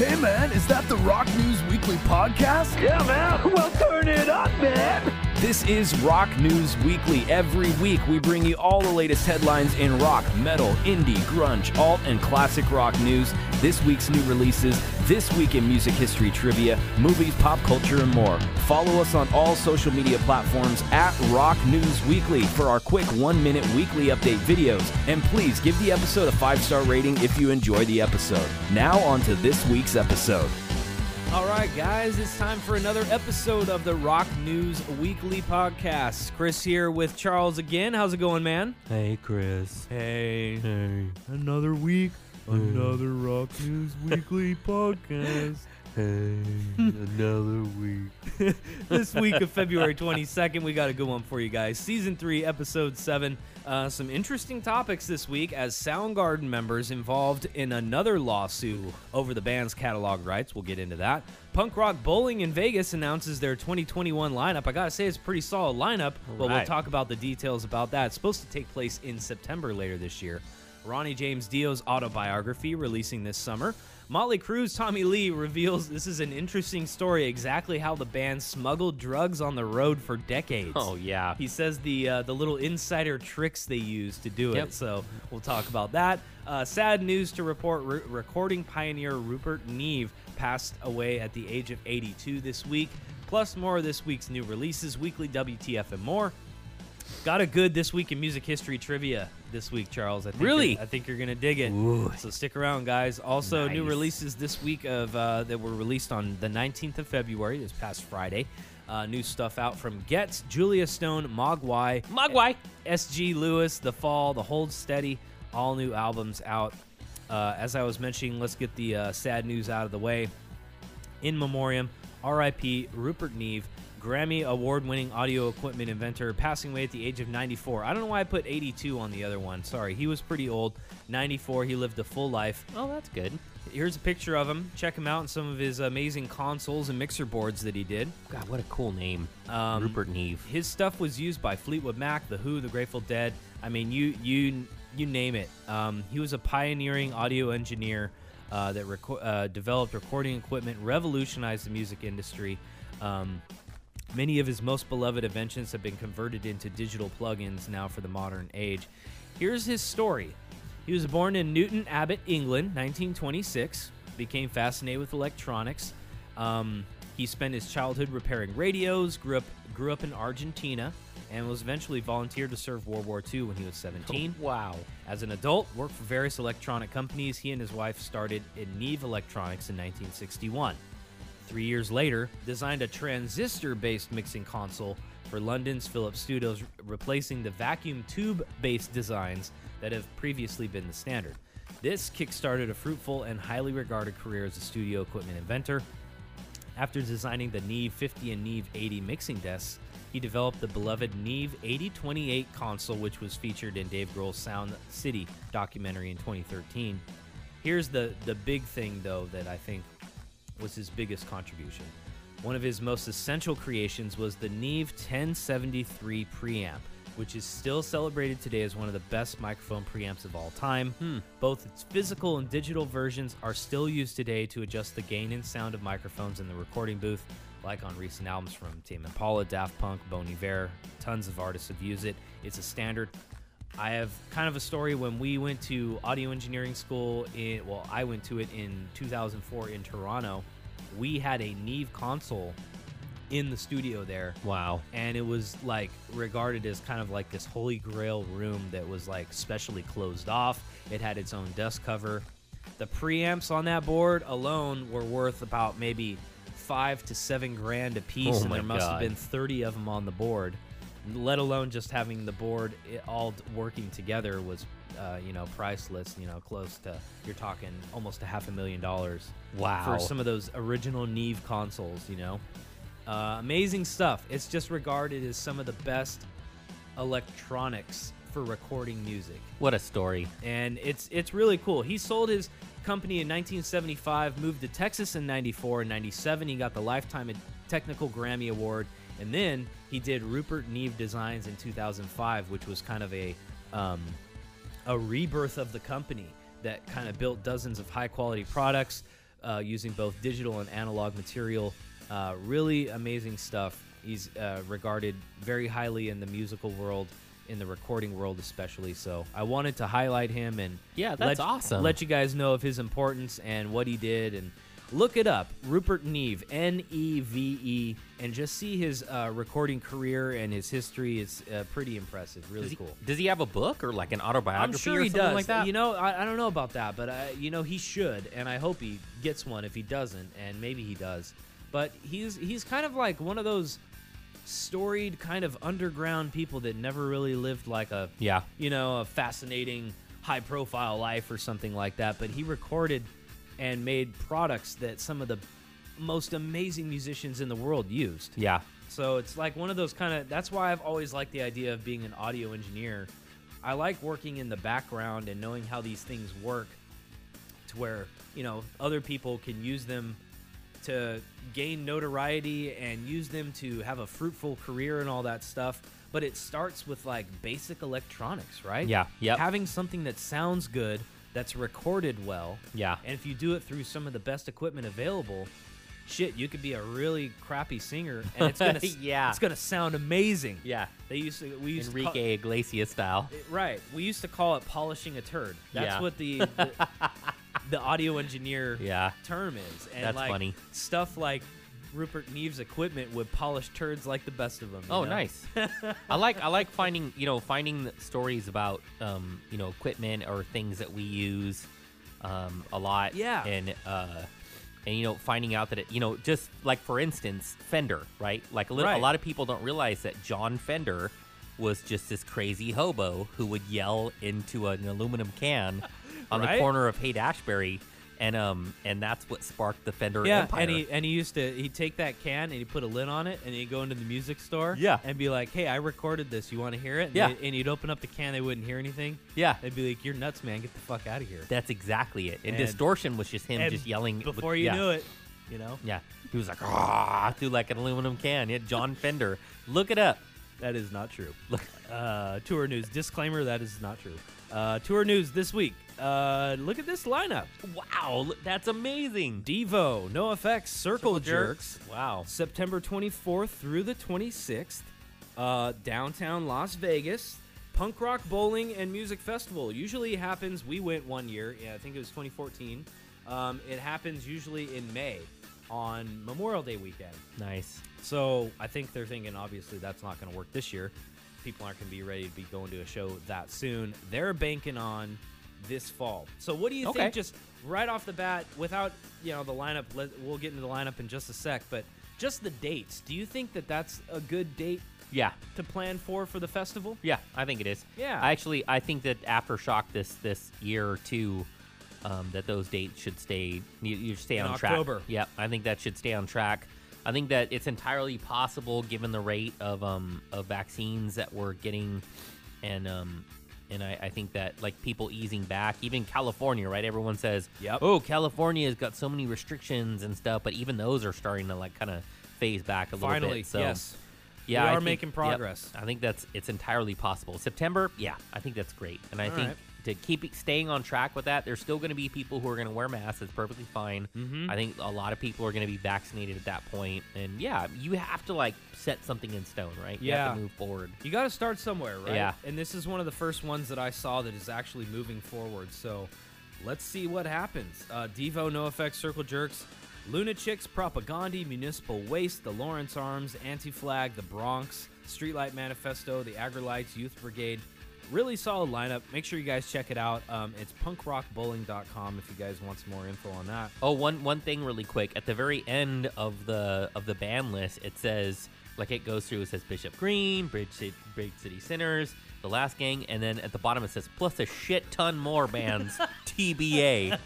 Hey man, is that the Rock News Weekly podcast? Yeah, man. Well, turn it up, man. This is Rock News Weekly. Every week, we bring you all the latest headlines in rock, metal, indie, grunge, alt, and classic rock news. This week's new releases, this week in music history trivia, movies, pop culture, and more. Follow us on all social media platforms at Rock News Weekly for our quick one minute weekly update videos. And please give the episode a five star rating if you enjoy the episode. Now, on to this week's episode. All right, guys, it's time for another episode of the Rock News Weekly podcast. Chris here with Charles again. How's it going, man? Hey, Chris. Hey. Hey. Another week, another Rock News Weekly podcast. Hey. Another week. this week of February 22nd, we got a good one for you guys. Season 3, Episode 7. Uh, some interesting topics this week as Soundgarden members involved in another lawsuit over the band's catalog rights. We'll get into that. Punk Rock Bowling in Vegas announces their 2021 lineup. I gotta say, it's a pretty solid lineup, but we'll talk about the details about that. It's supposed to take place in September later this year. Ronnie James Dio's autobiography releasing this summer. Motley Crue's Tommy Lee reveals this is an interesting story exactly how the band smuggled drugs on the road for decades. Oh, yeah. He says the uh, the little insider tricks they use to do Yep. it. So we'll talk about that. Uh, sad news to report: re- recording pioneer Rupert Neve passed away at the age of 82 this week. Plus more of this week's new releases, weekly WTF and more. Got a good this week in music history trivia this week, Charles. I think Really? I think you're gonna dig it. Ooh. So stick around, guys. Also, new releases this week of uh, that were released on the 19th of February, this past Friday. Uh, new stuff out from Getz, Julia Stone, Mogwai, Mogwai. SG Lewis, The Fall, The Hold Steady, all new albums out. Uh, as I was mentioning, let's get the uh, sad news out of the way. In memoriam, R.I.P. Rupert Neve, Grammy award winning audio equipment inventor, passing away at the age of 94. I don't know why I put 82 on the other one. Sorry, he was pretty old. 94, he lived a full life. Oh, that's good. Here's a picture of him. Check him out and some of his amazing consoles and mixer boards that he did. God, what a cool name. Um, Rupert Neve. His stuff was used by Fleetwood Mac, The Who, The Grateful Dead. I mean, you you you name it. Um, he was a pioneering audio engineer uh, that reco- uh, developed recording equipment, revolutionized the music industry. Um, many of his most beloved inventions have been converted into digital plugins now for the modern age. Here's his story. He was born in Newton Abbot, England, 1926. Became fascinated with electronics. Um, he spent his childhood repairing radios. Grew up grew up in Argentina, and was eventually volunteered to serve World War II when he was 17. Wow. As an adult, worked for various electronic companies. He and his wife started in Neve Electronics in 1961. Three years later, designed a transistor-based mixing console for London's Philips Studios, replacing the vacuum tube-based designs that have previously been the standard. This kickstarted a fruitful and highly regarded career as a studio equipment inventor. After designing the Neve 50 and Neve 80 mixing desks, he developed the beloved Neve 8028 console, which was featured in Dave Grohl's Sound City documentary in 2013. Here's the, the big thing, though, that I think was his biggest contribution. One of his most essential creations was the Neve 1073 preamp, which is still celebrated today as one of the best microphone preamps of all time. Hmm. Both its physical and digital versions are still used today to adjust the gain and sound of microphones in the recording booth, like on recent albums from Tame Impala, Daft Punk, Bon Iver. Tons of artists have used it. It's a standard. I have kind of a story when we went to audio engineering school in well, I went to it in 2004 in Toronto. We had a Neve console in the studio there Wow. and it was like regarded as kind of like this holy grail room that was like specially closed off. It had its own dust cover. The preamps on that board alone were worth about maybe five to seven grand a piece, Oh and there must have been 30 of them on the board. Let alone just having the board all working together was, uh, you know, priceless. You know, close to you're talking almost a half a million dollars Wow. for some of those original Neve consoles, you know. Uh, amazing stuff. It's just regarded as some of the best electronics for recording music, What a story. and it's it's really cool. He sold his company in 1975, moved to Texas in 94 and 97. He got the Lifetime Technical Grammy Award, and then he did Rupert Neve Designs in 2005, which was kind of a um, a rebirth of the company that kind of built dozens of high quality products. uh, using both digital and analog material. Uh, really amazing stuff. He's uh, regarded very highly in the musical world, in the recording world especially. So I wanted to highlight him and Yeah, that's let, awesome. Let you guys know of his importance and what he did and. Look it up, Rupert Neve, N E V E, and just see his uh, recording career and his history. It's uh, pretty impressive, really Does he, cool. does he have a book or like an autobiography I'm sure or he something does. like that? You know, I, I don't know about that, but I, you know, he should, and I hope he gets one. If he doesn't, and maybe he does, but he's he's kind of like one of those storied kind of underground people that never really lived like a Yeah. you know a fascinating high profile life or something like that. But he recorded and made products that some of the most amazing musicians in the world used. Yeah. So it's like one of those kind of. That's why I've always liked the idea of being an audio engineer. I like working in the background and knowing how these things work, to where you know other people can use them to gain notoriety and use them to have a fruitful career and all that stuff. But it starts with like basic electronics, right? Yeah, yep. Having something that sounds good, that's recorded well, Yeah. and if you do it through some of the best equipment available, shit, you could be a really crappy singer, and it's gonna Yeah. it's gonna sound amazing. Yeah. They used to we used to Enrique Iglesias style. call, right. We used to call it polishing a turd. That's Yeah. what the, the the audio engineer Yeah. term is. And That's like funny. stuff like Rupert Neve's equipment would polish turds like the best of them. Oh, know? nice. I like I like finding you know finding stories about um, you know equipment or things that we use um, a lot. Yeah. And uh, and you know finding out that it you know just like for instance Fender right like a, little, Right. a lot of people don't realize that John Fender was just this crazy hobo who would yell into an aluminum can on Right? the corner of Haight Ashbury. And um and that's what sparked the Fender Yeah, empire. and he and he used to he'd take that can and he'd put a lid on it and he'd go into the music store Yeah. and be like, Hey, I recorded this, you wanna hear it? And Yeah. they- and he'd open up the can, they wouldn't hear anything. yeah, They'd be like, You're nuts, man, get the fuck out of here. That's exactly it. And, And- distortion was just him And just yelling before you yeah. knew it, you know? Yeah, he was like ah through like an aluminum can. Yeah, John Fender. Look it up. That is not true. Look. Uh, tour news. Disclaimer: That is not true. Uh, tour news this week. Uh, look at this lineup: Wow, that's amazing. Devo, NOFX, Circle, Jerks. Wow. September 24th through the 26th. Uh, downtown Las Vegas. Punk Rock Bowling and Music Festival usually happens. We went one year. Yeah, I think it was 2014. Um, it happens usually in May on Memorial Day weekend. Nice. So I think they're thinking, obviously, that's not going to work this year. People aren't going to be ready to be going to a show that soon. They're banking on this fall. So what do you Okay. think, just right off the bat, without you know the lineup? Let, we'll get into the lineup in just a sec, but just the dates. Do you think that that's a good date Yeah. to plan for for the festival? Yeah, I think it is. Yeah. I actually I think that aftershock this this year or two, um, that those dates should stay you, you stay In on October. track. Yep, I think that should stay on track. I think that it's entirely possible given the rate of um of vaccines that we're getting, and um and I, I think that like people easing back, even California, right? Everyone says, Yep. oh, California has got so many restrictions and stuff, but even those are starting to like kind of phase back a little Finally, bit. So yes. yeah, We I are think- making yep, progress. I think that's it's entirely possible. September, yeah, I think that's great, and I All think right. To keep staying on track with that, there's still going to be people who are going to wear masks. It's perfectly fine. Mhm. I think a lot of people are going to be vaccinated at that point, and yeah, you have to like set something in stone, right? You have Yeah. to move forward. You got to start somewhere, right? Yeah. And this is one of the first ones that I saw that is actually moving forward. So let's see what happens. Uh, Devo, NOFX, Circle Jerks, Lunachicks, Propaganda, Municipal Waste, the Lawrence Arms, Anti Flag, the Bronx, Streetlight Manifesto, the Aggrolites, Youth Brigade. Really solid lineup. Make sure you guys check it out. Um, it's punkrockbowling.com if you guys want some more info on that. Oh, one one thing really quick. At the very end of the of the band list, it says like it goes through. It says Bishop Green, Bridge City, Bridge City Sinners, The Last Gang, and then at the bottom it says plus a shit ton more bands. TBA.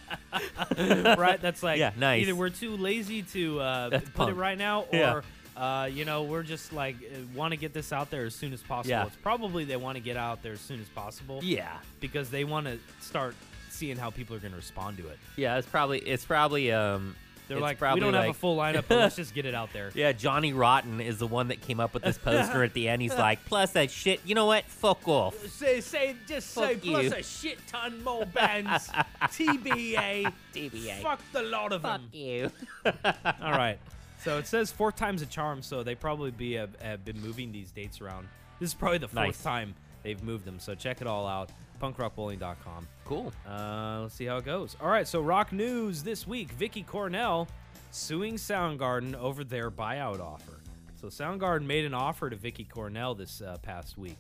right? That's like Yeah, nice. Either we're too lazy to uh, put it right now, or Yeah. Uh, you know we're just like want to get this out there as soon as possible. Yeah. It's probably they want to get out there as soon as possible. Yeah. because they want to start seeing how people are going to respond to it. Yeah, it's probably it's probably um They're It's like, we don't have a full lineup, but let's just get it out there. Yeah, Johnny Rotten is the one that came up with this poster at the end. He's like, plus that shit. You know what? Fuck off. Say, say, just say, Fuck plus a shit ton more bands. TBA. TBA. Fuck the lot of Fuck them. you. All right. So it says four times a charm, so they probably be have, have been moving these dates around. This is probably the fourth Nice. time they've moved them. So check it all out. Punkrockbowling.com. Cool. Uh, let's see how it goes. All right, so rock news this week: Vicky Cornell suing Soundgarden over their buyout offer. So Soundgarden made an offer to Vicky Cornell this uh, past week,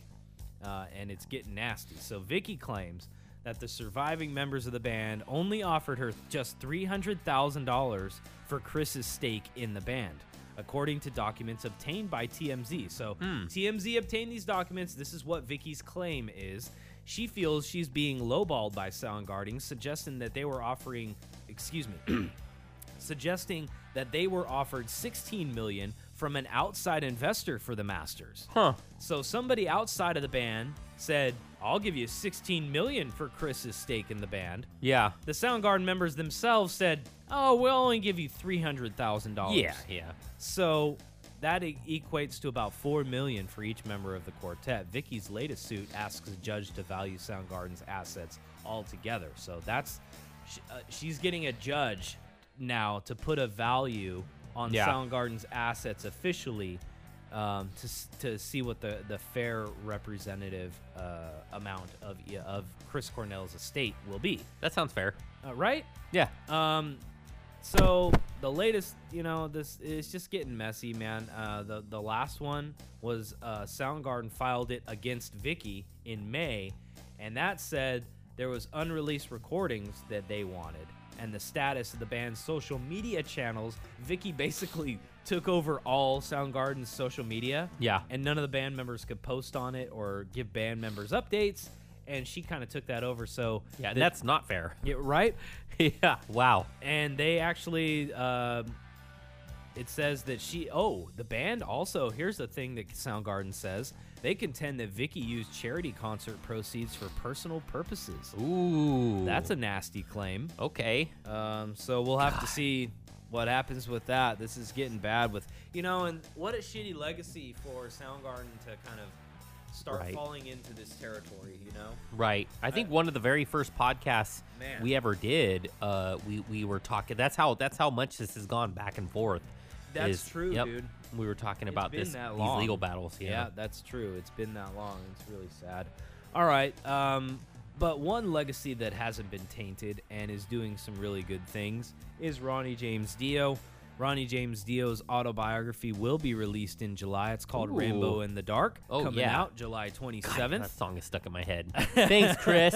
uh, and it's getting nasty. So Vicky claims that the surviving members of the band only offered her just three hundred thousand dollars for Chris's stake in the band. According to documents obtained by TMZ. So, hmm. TMZ obtained these documents. This is what Vicky's claim is. She feels she's being lowballed by Soundgarden, suggesting that they were offering, excuse me, suggesting that they were offered 16 million from an outside investor for the Masters. Huh. So somebody outside of the band said, "I'll give you 16 million for Chris's stake in the band." Yeah. The Soundgarden members themselves said, "Oh, we'll only give you $300,000." Yeah. Yeah. So that e- equates to about four million for each member of the quartet. Vicky's latest suit asks a judge to value Soundgarden's assets altogether. So that's sh- uh, she's getting a judge now to put a value on Yeah. Soundgarden's assets officially. Um, to, to see what the, the fair representative uh, amount of of Chris Cornell's estate will be, That sounds fair. uh, right? Yeah. Um, so the latest, you know, this is just getting messy, man. Uh, the the last one was uh, Soundgarden filed it against Vicky in May, and that said there was unreleased recordings that they wanted, and the status of the band's social media channels. Vicky basically took over all Soundgarden's social media. Yeah. and none of the band members could post on it or give band members updates. And she kind of took that over. So Yeah. The- that's not fair. yeah, right yeah. Wow. and they actually um it says that she oh the band also here's the thing that soundgarden says they contend that vicky used charity concert proceeds for personal purposes Ooh. that's a nasty claim okay. um, so we'll have to see what happens with that this is getting bad with you know and what a shitty legacy for soundgarden to kind of start Right. falling into this territory you know Right. I think one of the very first podcasts Man. we ever did, uh, we we were talking. That's how that's how much this has gone back and forth. That's is- true, yep, dude. We were talking about this these legal battles. Yeah. Yeah, that's true. It's been that long. It's really sad. All right. Um, but one legacy that hasn't been tainted and is doing some really good things is Ronnie James Dio. Ronnie James Dio's autobiography will be released in July. It's called Ooh. Rainbow in the Dark. Oh, coming yeah. out July God, 27th. that song is stuck in my head. Thanks, Chris.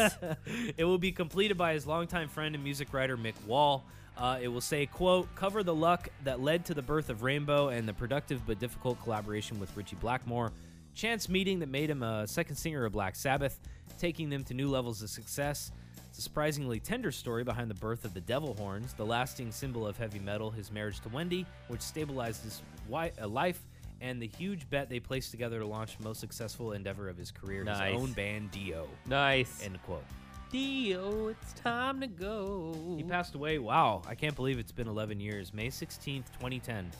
it will be completed by his longtime friend and music writer Mick Wall. Uh, it will say, "quote Cover the luck that led to the birth of Rainbow and the productive but difficult collaboration with Ritchie Blackmore, chance meeting that made him a second singer of Black Sabbath, taking them to new levels of success." It's a surprisingly tender story behind the birth of the Devil Horns, the lasting symbol of heavy metal, his marriage to Wendy, which stabilized his uh, life, and the huge bet they placed together to launch the most successful endeavor of his career, Nice. his own band Dio. nice. End quote. Dio, it's time to go. He passed away. Wow, I can't believe it's been 11 years. May 16th, 2010.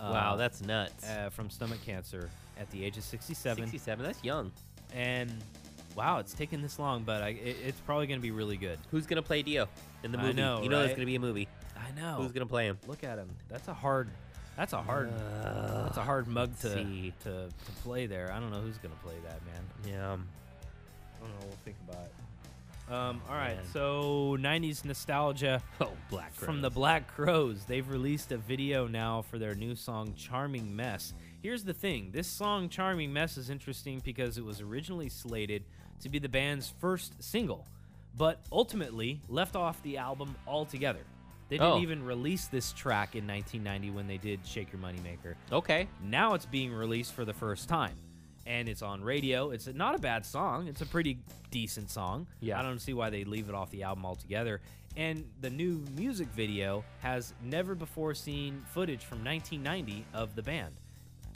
Uh, Wow, that's nuts. uh, from stomach cancer at the age of 67. 67. That's young. And wow, it's taken this long, but I, it, it's probably going to be really good. Who's gonna play Dio in the I movie? know, you know there's gonna be a movie. I know. Who's gonna play him? Look at him. That's a hard. That's a hard. that's a hard mug to, to to play there. I don't know who's going to play that, man. Yeah. I don't know. We'll think about it. Um, all right, Man. so 90s nostalgia. Oh, Black From the Black Crowes, they've released a video now for their new song Charming Mess. Here's the thing this song Charming Mess is interesting because it was originally slated to be the band's first single, but ultimately left off the album altogether. They didn't Oh. even release this track in 1990 when they did Shake Your Moneymaker. Okay. Now it's being released for the first time. And it's on radio. It's not a bad song. It's a pretty decent song. Yeah. I don't see why they leave it off the album altogether. And the new music video has never before seen footage from 1990 of the band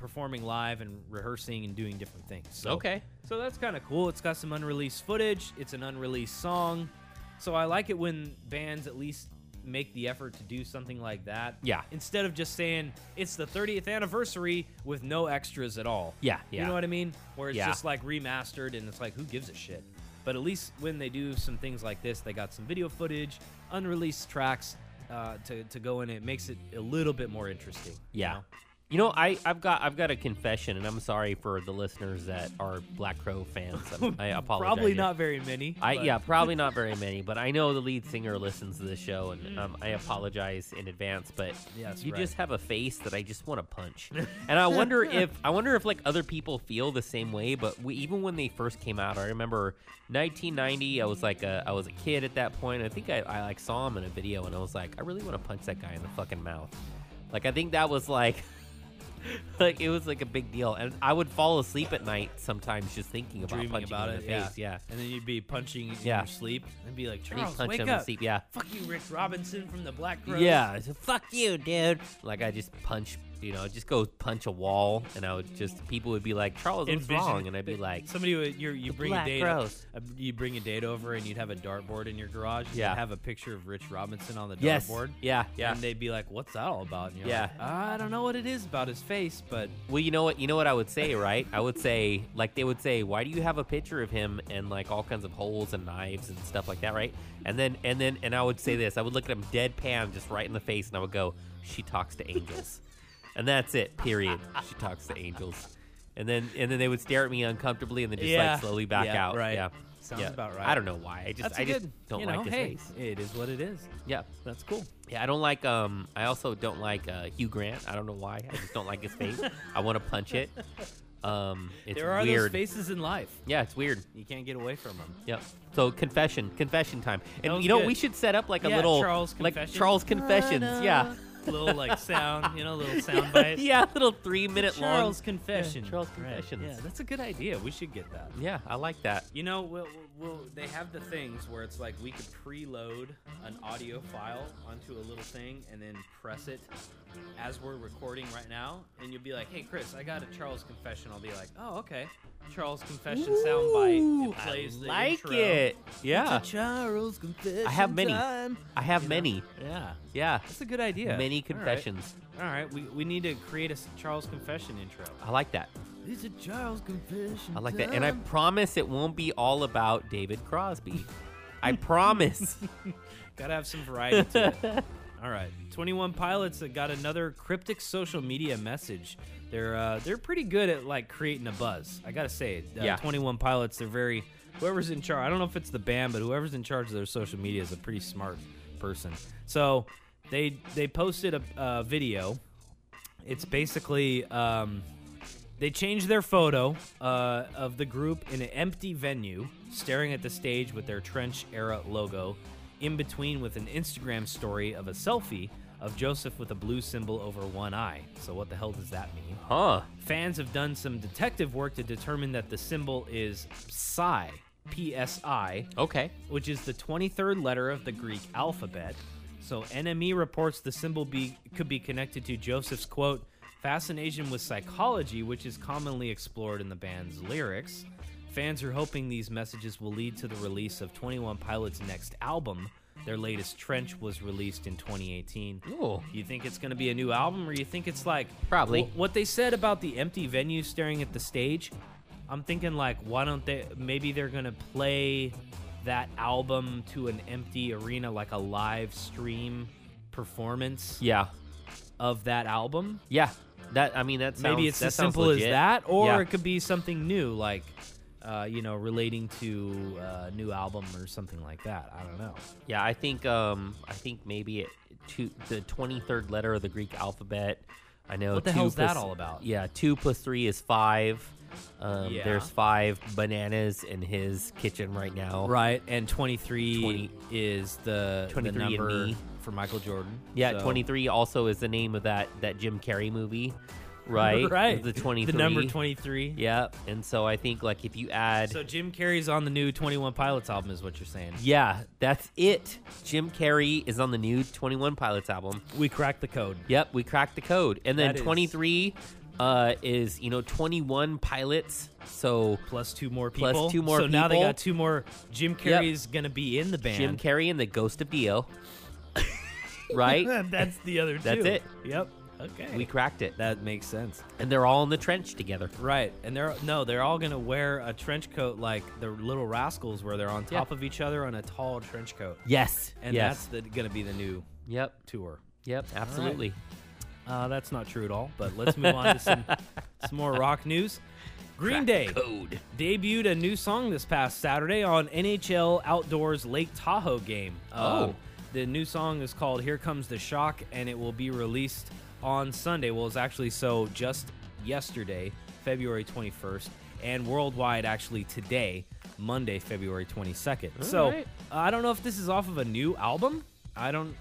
performing live and rehearsing and doing different things. So, Okay. So that's kind of cool. It's got some unreleased footage. It's an unreleased song. So I like it when bands at least make the effort to do something like that. Yeah. Instead of just saying it's the 30th anniversary with no extras at all. Yeah, Yeah. You know what I mean? Where it's Yeah. just like remastered and it's like who gives a shit. But at least when they do some things like this, they got some video footage, unreleased tracks uh, to to go in. It makes it a little bit more interesting. you Yeah. know? You know, I, I've got I've got a confession, and I'm sorry for the listeners that are Black Crowe fans. I'm- I apologize. Probably not very many. I but- yeah, probably not very many, but I know the lead singer listens to this show, and um, I apologize in advance. But Yes, you right. just have a face that I just want to punch, and I wonder if I wonder if like other people feel the same way. But we, even when they first came out, I remember 1990. I was like a I was a kid at that point. I think I, I like saw him in a video, and I was like, I really want to punch that guy in the fucking mouth. Like I think that was like. Like it was like a big deal, and I would fall asleep at night sometimes just thinking about dreaming punching about him it. in the face. Yeah, And then you'd be punching in Yeah. your sleep and be like, Charles, punch wake him in up. sleep. Yeah, Fuck you, Rick Robinson from the Black Crowes. Yeah, so fuck you, dude. Like I just punch, you know, just go punch a wall, and I would just people would be like, Charles, what's Envision wrong? And I'd be like, somebody would you you "The bring a Black date Crows." uh, you bring a date over and you'd have a dartboard in your garage. and Yeah. have a picture of Rich Robinson on the yes, dartboard. yeah, yeah. And they'd be like, "What's that all about?" And you're Yeah. like, I don't know what it is about his face, but Well, you know what? You know what I would say, right? I would say, like, they would say, "Why do you have a picture of him and like all kinds of holes and knives and stuff like that?" Right? And then, and then, and I would say this. I would look at him deadpan, just right in the face, and I would go, "She talks to angels," and that's it. Period. She talks to angels. And then, and then they would stare at me uncomfortably, and then just Yeah. like slowly back Yeah, out. right. Yeah. Sounds yeah. about right. I don't know why. I just, that's I just good. don't you like know, his hey, face. it is what it is. Yeah. That's cool. Yeah, I don't like. Um, I also don't like uh, Hugh Grant. I don't know why. I just don't like his face. I want to punch it. Um, it's there are weird. those faces in life. Yeah, it's weird. You can't get away from them. Yep. So confession, confession time, and you know good. we should set up like a Yeah, little Charles like confession. Charles confessions. Yeah. Little like sound, you know, little sound bite. yeah, little three minute long Charles confession. Yeah, Charles Right. Yeah, that's a good idea. We should get that. Yeah, I like that. You know, we'll, we'll, they have the things where it's like we could preload an audio file onto a little thing and then press it as we're recording right now. And you'll be like, hey, Chris, I got a Charles confession. I'll be like, oh, okay. Charles confession soundbite. Ooh, It plays I like intro. it. Yeah, Charles confession. I have many. time. I have You know? many. Yeah. Yeah, That's a good idea. many confessions. All right, we, we need to create a Charles confession intro. I like that. It's a Charles confession. I like that, and I promise it won't be all about David Crosby. I promise. Gotta have some variety to it. All right, 21 Pilots that got another cryptic social media message. They're uh, they're pretty good at like creating a buzz. I gotta say. Uh, Yeah. 21 Pilots. They're very whoever's in charge. I don't know if it's the band, but whoever's in charge of their social media is a pretty smart person. So they they posted a, a video. It's basically um, they changed their photo uh, of the group in an empty venue, staring at the stage with their trench era logo, in between with an Instagram story of a selfie of Joseph with a blue symbol over one eye. So, what the hell does that mean? Huh. Fans have done some detective work to determine that the symbol is psi, P S I, Okay. which is the 23rd letter of the Greek alphabet. So NME reports the symbol be, could be connected to Joseph's quote, fascination with psychology, which is commonly explored in the band's lyrics. Fans are hoping these messages will lead to the release of 21 Pilots' next album. Their latest Trench was released in 2018. Ooh. You think it's going to be a new album, or you think it's like Probably. Wh- what they said about the empty venue staring at the stage? I'm thinking like, why don't they? Maybe they're going to play that album to an empty arena, like a live stream performance Yeah. of that album. Yeah. That I mean that sounds, Maybe it's as simple as that, or Yeah. it could be something new, like. Uh, you know, relating to a new album or something like that. I don't know. Yeah, I think um I think maybe it two the twenty third letter of the Greek alphabet. I know What the hell's that all about? Yeah, two plus three is five. Um, Yeah. There's five bananas in his kitchen right now. Right, and 23 20 is the, the 23 and number me. For Michael Jordan. Yeah, So- 23 also is the name of that that Jim Carrey movie, right? right. The 23. The number 23. Yeah, and so I think like if you add So Jim Carrey's on the new 21 Pilots album, is what you're saying. Yeah, that's it. Jim Carrey is on the new 21 Pilots album. We cracked the code. Yep, we cracked the code. And then That is- 23 uh, is, you know, 21 pilots. So Plus two more people. two more So now they got two more. Jim Carrey's gonna be in the band. Jim Carrey and the Ghost of Dio. Right? That's the other two. That's it. Yep. Okay. We cracked it. that makes sense. And they're all in the trench together. Right, and they're no, they're all gonna wear a trench coat like the little rascals, where they're on Yeah. top of each other on a tall trench coat, Yes. and yes. that's the, gonna be the new Yep. tour. Yep. Absolutely. Uh, that's not true at all, but let's move on to some some more rock news. Green Day Code. debuted a new song this past Saturday on NHL Outdoors Lake Tahoe game. Oh. The new song is called "Here Comes the Shock" and it will be released on Sunday. Well, it's actually so just yesterday, February 21st, and worldwide actually today, Monday, February 22nd. so right. uh, I don't know if this is off of a new album. I don't.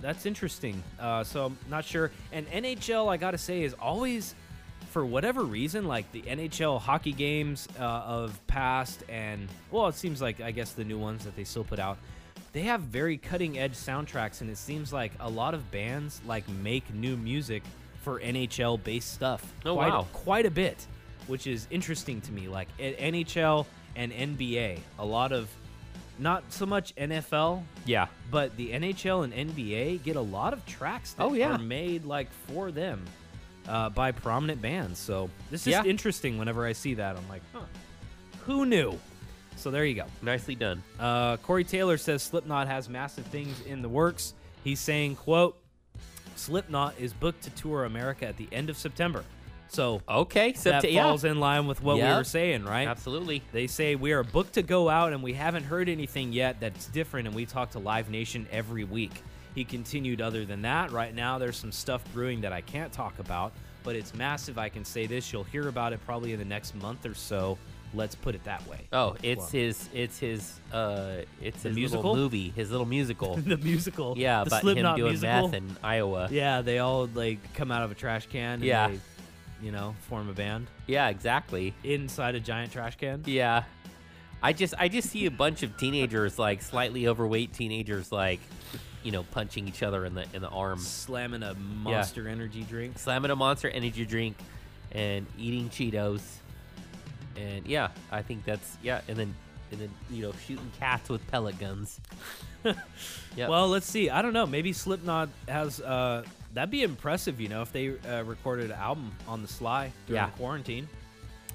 That's interesting. Uh, so I'm not sure. And NHL, I gotta say, is always for whatever reason, like the NHL hockey games uh, of past, and well, it seems like I guess the new ones that they still put out, they have very cutting edge soundtracks, and it seems like a lot of bands like make new music for NHL based stuff. Oh, quite, wow. quite a bit, which is interesting to me. Like NHL and NBA, a lot of not so much NFL, Yeah. but the NHL and NBA get a lot of tracks that Oh, yeah. are made like for them uh, by prominent bands. So this is Yeah. interesting. Whenever I see that, I'm like, huh, who knew? So there you go. Nicely done. Uh, Corey Taylor says Slipknot has massive things in the works. He's saying, "quote Slipknot is booked to tour America at the end of September." So Okay. That t- yeah. falls in line with what we were saying, right? Absolutely. They say we are booked to go out and we haven't heard anything yet that's different, and we talk to Live Nation every week. He continued, other than that, right now there's some stuff brewing that I can't talk about, but it's massive. I can say this. You'll hear about it probably in the next month or so. Let's put it that way. Oh, it's Well. his. It's his. Uh, it's his musical? little movie. His little musical. the musical. yeah, the about Slipknot him doing musical. math in Iowa. Yeah, they all like come out of a trash can. And Yeah. They, you know, form a band Yeah, exactly. inside a giant trash can. Yeah. I just I just see a bunch of teenagers like slightly overweight teenagers like you know punching each other in the in the arm, Slamming a monster energy drink. slamming a monster energy drink and eating Cheetos. And yeah, I think that's yeah, and then and then you know shooting cats with pellet guns. Yep. Well, let's see. I don't know. Maybe Slipknot has. uh That'd be impressive, you know, if they uh, recorded an album on the sly during Yeah. quarantine.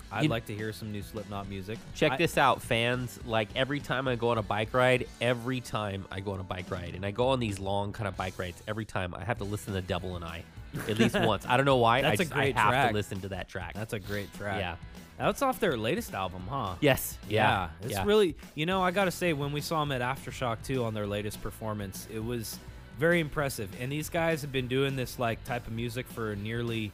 I'd You- like to hear some new Slipknot music. Check I- this out, fans. Like every time I go on a bike ride, every time I go on a bike ride, and I go on these long kind of bike rides, every time I have to listen to Devil and I at least once. I don't know why. That's I a just great I have track. to listen to that track. That's a great track. Yeah. That's off their latest album, huh? yes. Yeah, Yeah. it's yeah. really you know I gotta say when we saw them at AfterShock 2 on their latest performance, it was very impressive. And these guys have been doing this like type of music for nearly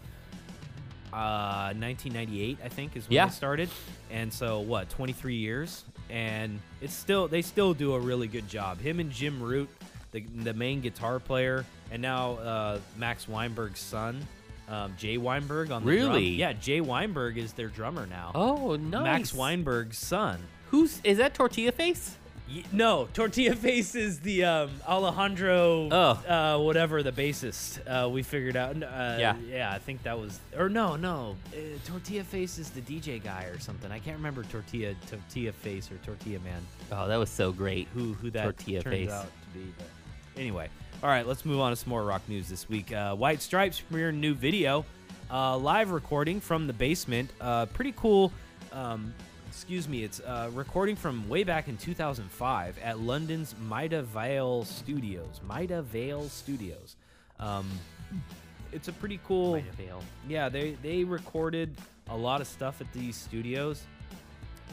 uh 1998, I think, is when Yeah. they started. And so what, 23 years, and it's still they still do a really good job. Him and Jim Root, the the main guitar player, and now uh, Max Weinberg's son. Um, Jay Weinberg on the drum. Really? Yeah, Jay Weinberg is their drummer now. Oh, nice. Max Weinberg's son. Who's is that? Tortilla Face? Y- no, Tortilla Face is the um, Alejandro, Oh. uh, whatever the bassist. Uh, we figured out. Uh, Yeah. yeah, I think that was, or no, no, uh, Tortilla Face is the DJ guy or something. I can't remember Tortilla, Tortilla Face or Tortilla Man. Oh, that was so great. Who who that Tortilla turns Face. out to be. But anyway, all right, let's move on to some more rock news this week. Uh, White Stripes premiered a new video, uh, live recording from the basement. Uh, pretty cool. Um, excuse me, it's uh, recording from way back in 2005 at London's Maida Vale Studios. Maida Vale Studios. Um, it's a pretty cool. Maida Vale. Yeah, they they recorded a lot of stuff at these studios.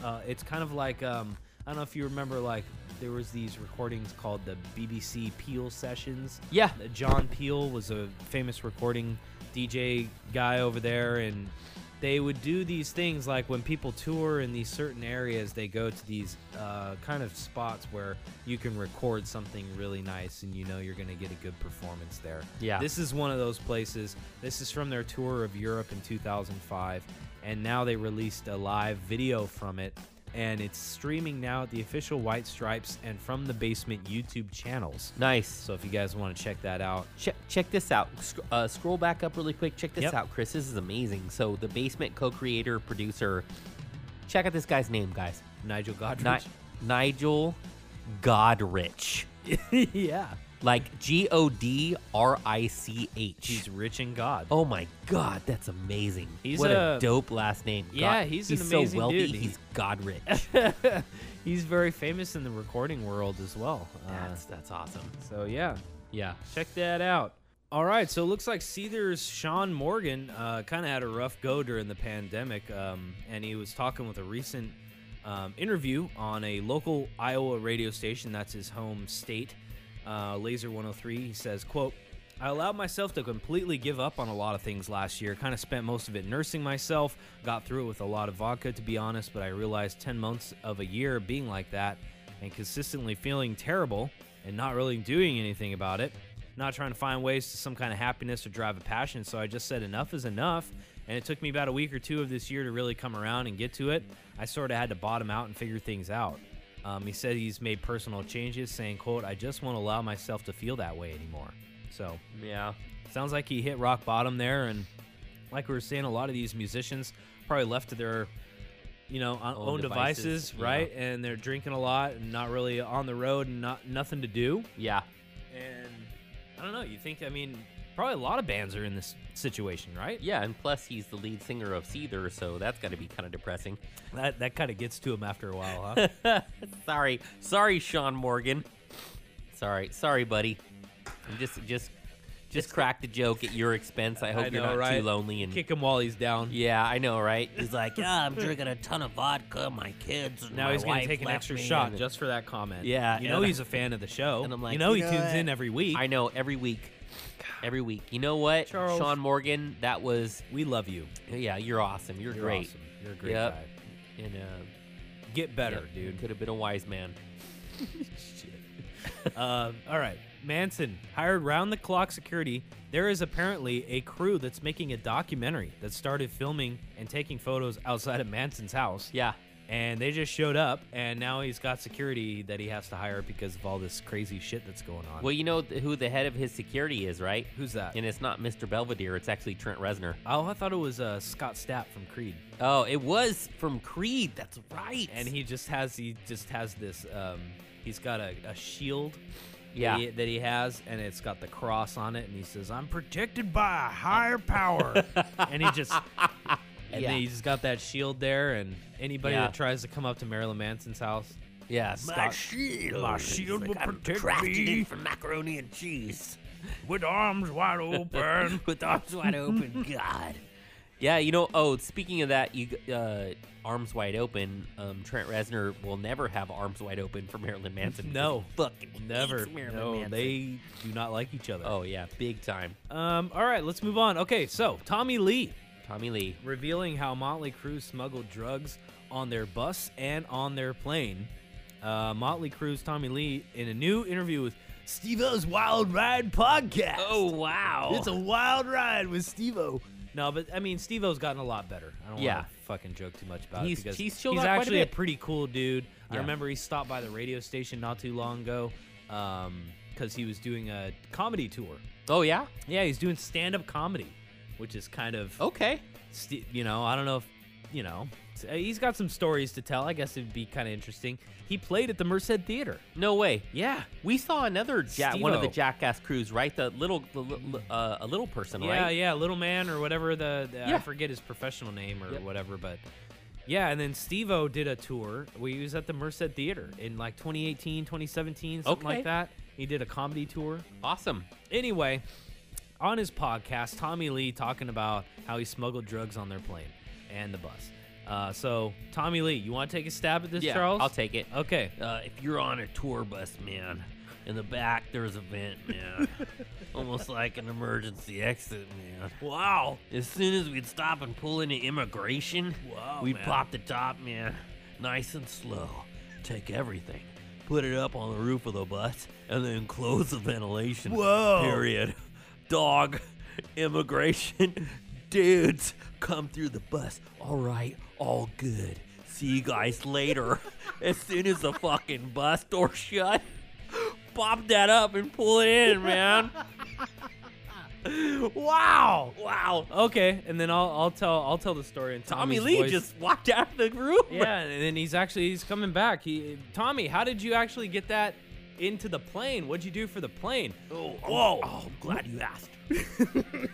Uh, it's kind of like um, I don't know if you remember, like there was these recordings called the BBC Peel sessions. Yeah. John Peel was a famous recording DJ guy over there, and they would do these things like when people tour in these certain areas, they go to these uh, kind of spots where you can record something really nice, and you know you're going to get a good performance there. Yeah. This is one of those places. This is from their tour of Europe in 2005, and now they released a live video from it, and it's streaming now at the official White Stripes and from the Basement YouTube channels. Nice. So if you guys want to check that out, Check, check this out. Sc- uh, scroll back up really quick. Check this Yep. out, Chris. This is amazing. So, the basement co creator, producer. Check out this guy's name, guys. Nigel Godrich. Ni- Nigel Godrich. yeah. Like G O D R I C H. He's rich in God. Oh my God, that's amazing. He's what a, a- dope last name. God- Yeah, he's an so amazing wealthy. dude. He's God rich. He's very famous in the recording world as well. Uh, that's that's awesome. so yeah, Yeah. check that out. All right, so it looks like Seether's Shaun Morgan uh, kind of had a rough go during the pandemic, um, and he was talking with a recent um, interview on a local Iowa radio station. That's his home state, uh, Lazer 103. He says, "quote I allowed myself to completely give up on a lot of things last year. Kind of spent most of it nursing myself. Got through it with a lot of vodka, to be honest. But I realized 10 months of a year being like that and consistently feeling terrible and not really doing anything about it, not trying to find ways to some kind of happiness or drive a passion. So I just said enough is enough. And it took me about a week or two of this year to really come around and get to it. I sort of had to bottom out and figure things out. Um, he said he's made personal changes, saying, "quote I just won't allow myself to feel that way anymore." So Yeah. sounds like he hit rock bottom there, and like we were saying, a lot of these musicians probably left to their, you know, own, own devices, devices, yeah. right? And they're drinking a lot and not really on the road and not nothing to do. Yeah. And I don't know. You think? I mean, probably a lot of bands are in this situation, right? Yeah, and plus he's the lead singer of Seether, so that's got to be kind of depressing. That that kind of gets to him after a while, huh? sorry, sorry, Shaun Morgan. Sorry, sorry, buddy. I'm just, just, just cracked a joke at your expense. I hope I you're not right? too lonely and. Kick him while he's down. Yeah, I know, right? He's like, yeah, I'm drinking a ton of vodka. My kids. Now my he's gonna take an extra shot just for that comment. Yeah, you know he's a fan of the show. and I'm like, you know you he know tunes what? in every week. I know every week, every week. You know what, Charles. Shaun Morgan? That was, we love you. yeah, you're awesome. You're, You're great. awesome. You're a great Yep. guy. And uh, Get better, yeah, dude. Could have been a wise man. Um, all right. Manson hired round the clock security. There is apparently a crew that's making a documentary that started filming and taking photos outside of Manson's house. Yeah. And they just showed up, and now he's got security that he has to hire because of all this crazy shit that's going on. Well, you know th- who the head of his security is, right? Who's that? And it's not Mr. Belvedere. It's actually Trent Reznor. oh, I thought it was uh, Scott Stapp from Creed. Oh, it was from Creed. That's right. And he just has he just has this. Um, he's got a, a shield. Yeah. That he, that he has, and it's got the cross on it, and he says, "I'm protected by a higher power," and he just. And Yeah. then he's got that shield there, and anybody Yeah. that tries to come up to Marilyn Manson's house, yeah, Scott- shield. my shield will protect crafted me. from macaroni and cheese. with arms wide open. with arms wide open. God. Yeah, you know. Oh, speaking of that, you uh, arms wide open. Um, Trent Reznor will never have arms wide open for Marilyn Manson. No. he fucking Never. Marilyn No, Manson. they do not like each other. Oh yeah, big time. Um. All right, let's move on. Okay, so Tommy Lee Tommy Lee. revealing how Motley Crue smuggled drugs on their bus and on their plane. Uh, Motley Crue's Tommy Lee in a new interview with Steve-O's Wild Ride podcast. Oh wow. It's a wild ride with Steve-O. No, but I mean, Steve-O's gotten a lot better. I don't Yeah. want to fucking joke too much about He's- it because he's chilled out quite a actually a, pretty cool dude. I remember he stopped by the radio station not too long ago because he was doing a comedy tour. oh yeah. Yeah, he's doing stand-up comedy, which is kind of Okay. You know, I don't know if, you know, uh, he's got some stories to tell. I guess it'd be kind of interesting. He played at the Merced Theater. No way. Yeah. We saw another ja- one of the Jackass crews, right? The little, the, uh, a little person, Yeah, right? yeah, yeah, Little Man or whatever the, the- I forget his professional name or Yep. whatever, but yeah, and then Steve-O did a tour he was at the Merced Theater in like 2018, 2017, something Okay. like that. He did a comedy tour. Awesome. Anyway, on his podcast, Tommy Lee talking about how he smuggled drugs on their plane and the bus. Uh, so, Tommy Lee, you want to take a stab at this, yeah, Charles? I'll take it. Okay. Uh, if you're on a tour bus, man, in the back there's a vent, man. Almost like an emergency exit, man. Wow. As soon as we'd stop and pull into immigration, Wow, we'd man. pop the top, man, nice and slow. Take everything, put it up on the roof of the bus, and then close the ventilation. Whoa. Period. Dog, immigration, dudes, come through the bus. All right, all good. See you guys later. as soon as the fucking bus door shut, pop that up and pull it in, man. Wow. Wow. Okay, and then I'll I'll tell I'll tell the story in Tommy Tommy's Lee voice. just walked out of the room. yeah, and then he's actually he's coming back. He Tommy, how did you actually get that into the plane. What'd you do for the plane? Oh, Whoa. Oh, I'm glad you asked.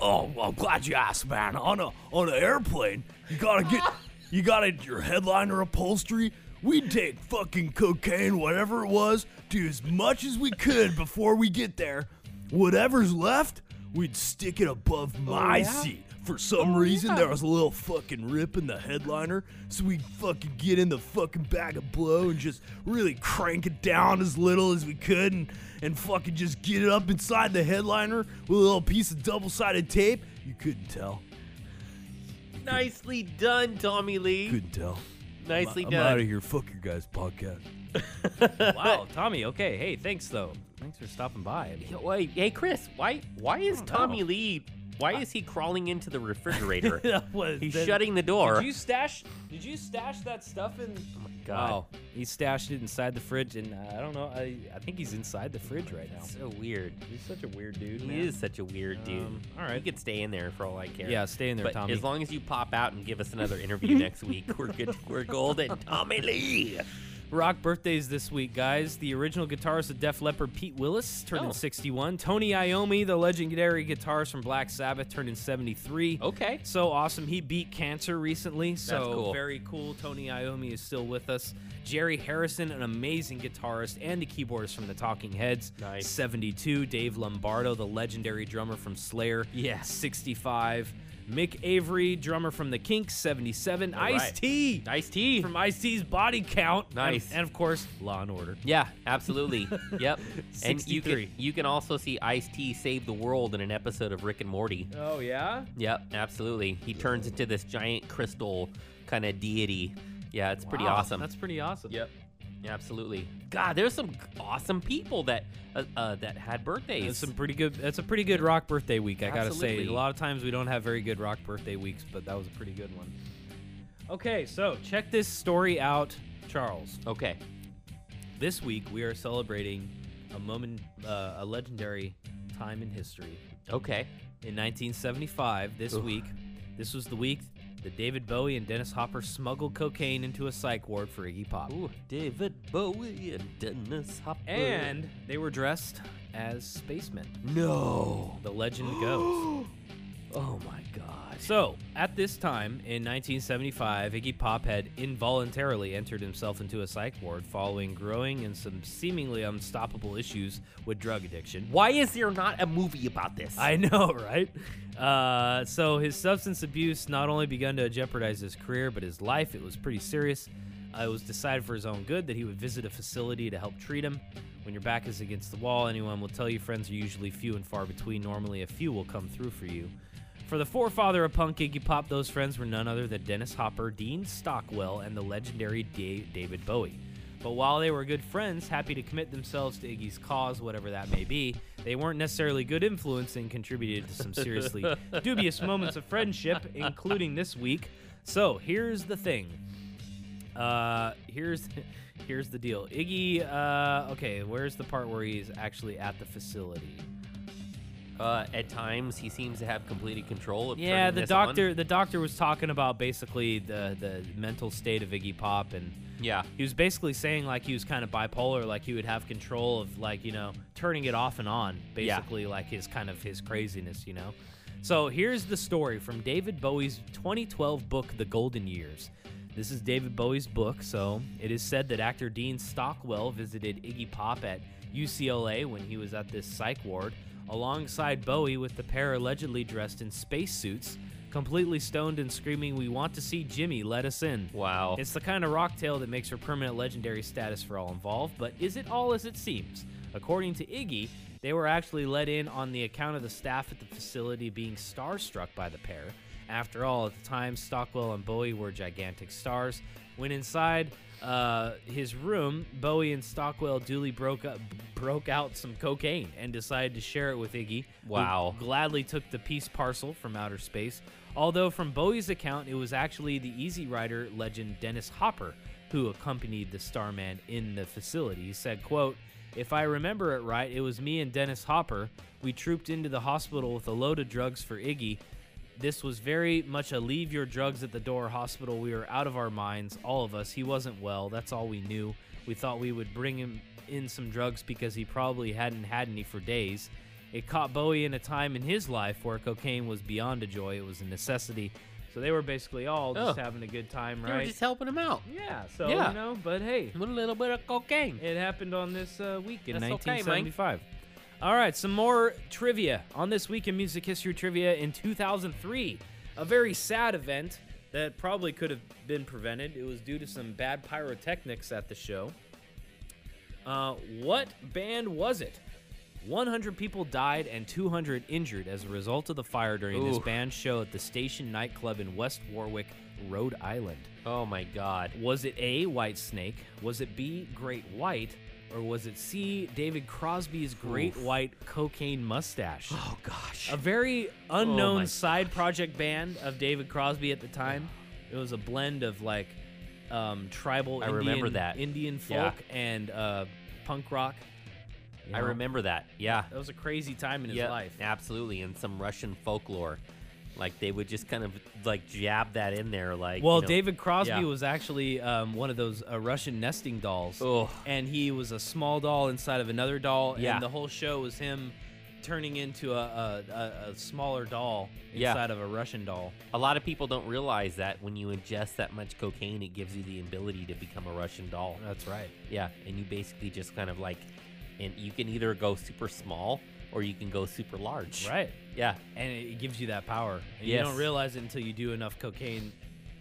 Oh, I'm glad you asked, man. On a on an airplane, you gotta get you gotta your headliner upholstery. We'd take fucking cocaine, whatever it was, do as much as we could before we get there. Whatever's left, we'd stick it above my oh, yeah? seat. For some reason, there was a little fucking rip in the headliner, so we'd fucking get in the fucking bag of blow and just really crank it down as little as we could and, and fucking just get it up inside the headliner with a little piece of double sided tape. You couldn't tell. Nicely done, Tommy Lee. Couldn't tell. Nicely done. I'm done. out of here. Fuck your guys' podcast. wow, Tommy. Okay, hey, thanks though. Thanks for stopping by. Yo, Wait, hey Chris, why why is Tommy know. Lee why is he crawling into the refrigerator? That was- He's that- shutting the door. Did you stash? Did you stash that stuff in? oh my god. Wow, he stashed it inside the fridge, and uh, I don't know. I, I think he's inside the fridge right now. So weird. He's such a weird dude. He man. is such a weird dude. Um, all right. He could stay in there for all I care. Yeah, stay in there, but Tommy. As long as you pop out and give us another interview next week, we're good. We're golden. Tommy Lee. Rock birthdays this week, guys. The original guitarist of Def Leppard, Pete Willis, turning Oh. 61. Tony Iommi, the legendary guitarist from Black Sabbath, turning 73. Okay. So awesome. He beat cancer recently. So cool. very cool. Tony Iommi is still with us. Jerry Harrison, an amazing guitarist and the keyboardist from the Talking Heads. Nice. 72. Dave Lombardo, the legendary drummer from Slayer. Yeah. 65. Mick Avory, drummer from the Kinks, 77. All right. Ice T Ice tea. from Ice T's Body Count. Nice. And, and of course, Law and Order. Yeah, absolutely. yep. And you can 63. you can also see Ice T save the world in an episode of Rick and Morty. Oh yeah. Yep, absolutely. He turns into this giant crystal kind of deity. Yeah, it's pretty awesome. That's pretty awesome. Yep. Yeah, absolutely. God, there's some awesome people that uh, uh, that had birthdays. That's some pretty good. That's a pretty good rock birthday week. I gotta say. A lot of times we don't have very good rock birthday weeks, but that was a pretty good one. Okay, so check this story out, Charles. okay. This week we are celebrating a moment, uh, a legendary time in history. Okay. In 1975, this week, this was the week that David Bowie and Dennis Hopper smuggled cocaine into a psych ward for Iggy Pop. Ooh, David Bowie and Dennis Hopper. And they were dressed as spacemen. no. The legend goes. Oh my God. So, at this time in 1975, Iggy Pop had involuntarily entered himself into a psych ward following growing and some seemingly unstoppable issues with drug addiction. Why is there not a movie about this? I know, right? Uh, so his substance abuse not only begun to jeopardize his career, but his life. It was pretty serious. Uh, it was decided for his own good that he would visit a facility to help treat him. When your back is against the wall, anyone will tell you friends are usually few and far between. Normally, a few will come through for you. For the forefather of punk Iggy Pop, those friends were none other than Dennis Hopper, Dean Stockwell, and the legendary Da- David Bowie. But while they were good friends, happy to commit themselves to Iggy's cause, whatever that may be, they weren't necessarily good influence and contributed to some seriously dubious moments of friendship, including this week. So here's the thing. Uh, here's here's the deal. Iggy. Uh, okay, where's the part where he's actually at the facility? Uh, at times, he seems to have completed control of Yeah, the this on. doctor. The doctor was talking about basically the the mental state of Iggy Pop, and Yeah. he was basically saying like he was kind of bipolar, like he would have control of like you know turning it off and on, Yeah. basically like his kind of his craziness, you know. So here's the story from David Bowie's 2012 book, The Golden Years. This is David Bowie's book, so it is said that actor Dean Stockwell visited Iggy Pop at UCLA when he was at this psych ward, alongside Bowie with the pair allegedly dressed in spacesuits, completely stoned and screaming, We want to see Jimmy, let us in. Wow. It's the kind of rock tale that makes her permanent legendary status for all involved, but is it all as it seems? According to Iggy, they were actually let in on the account of the staff at the facility being starstruck by the pair. After all, at the time, Stockwell and Bowie were gigantic stars. When inside uh, his room, Bowie and Stockwell duly broke up, broke out some cocaine and decided to share it with Iggy. who Wow. gladly took the peace parcel from outer space. Although from Bowie's account, it was actually the Easy Rider legend Dennis Hopper who accompanied the Starman in the facility. He said, quote, if I remember it right, it was me and Dennis Hopper. We trooped into the hospital with a load of drugs for Iggy. This was very much a leave your drugs at the door hospital. We were out of our minds, all of us. He wasn't well. That's all we knew. We thought we would bring him in some drugs because he probably hadn't had any for days. It caught Bowie in a time in his life where cocaine was beyond a joy. It was a necessity. So they were basically all just Oh. having a good time, right? They were just helping him out yeah. So Yeah. you know, but hey, with a little bit of cocaine. it happened on this uh, week in That's okay, Mike. 1975. All right, some more trivia on this week in music history trivia in 2003. A very sad event that probably could have been prevented. It was due to some bad pyrotechnics at the show. Uh, what band was it? 100 people died and 200 injured as a result of the fire during this Oof. band's show at the Station nightclub in West Warwick, Rhode Island. Oh my God. Was it A, Whitesnake? Was it B, Great White? Or was it C, David Crosby's Great Oof. White Cocaine Mustache? Oh gosh. A very my unknown side project band of David Crosby at the time. It was a blend of like um, tribal I Indian, remember that. Indian Yeah. folk and uh, punk rock. You I remember that. Yeah. That was a crazy time in his yeah, life. absolutely, and some Russian folklore. Like they would just kind of like jab that in there, like. Well, you know- David Crosby yeah. was actually um, one of those uh, Russian nesting dolls. Oh. And he was a small doll inside of another doll. Yeah. And the whole show was him turning into a, a, a, smaller doll Yeah. inside of a Russian doll. A lot of people don't realize that when you ingest that much cocaine, it gives you the ability to become a Russian doll. That's right. Yeah, and you basically just kind of like, and you can either go super small or you can go super large. Right. Yeah. And it gives you that power. And you Yes. don't realize it until you do enough cocaine.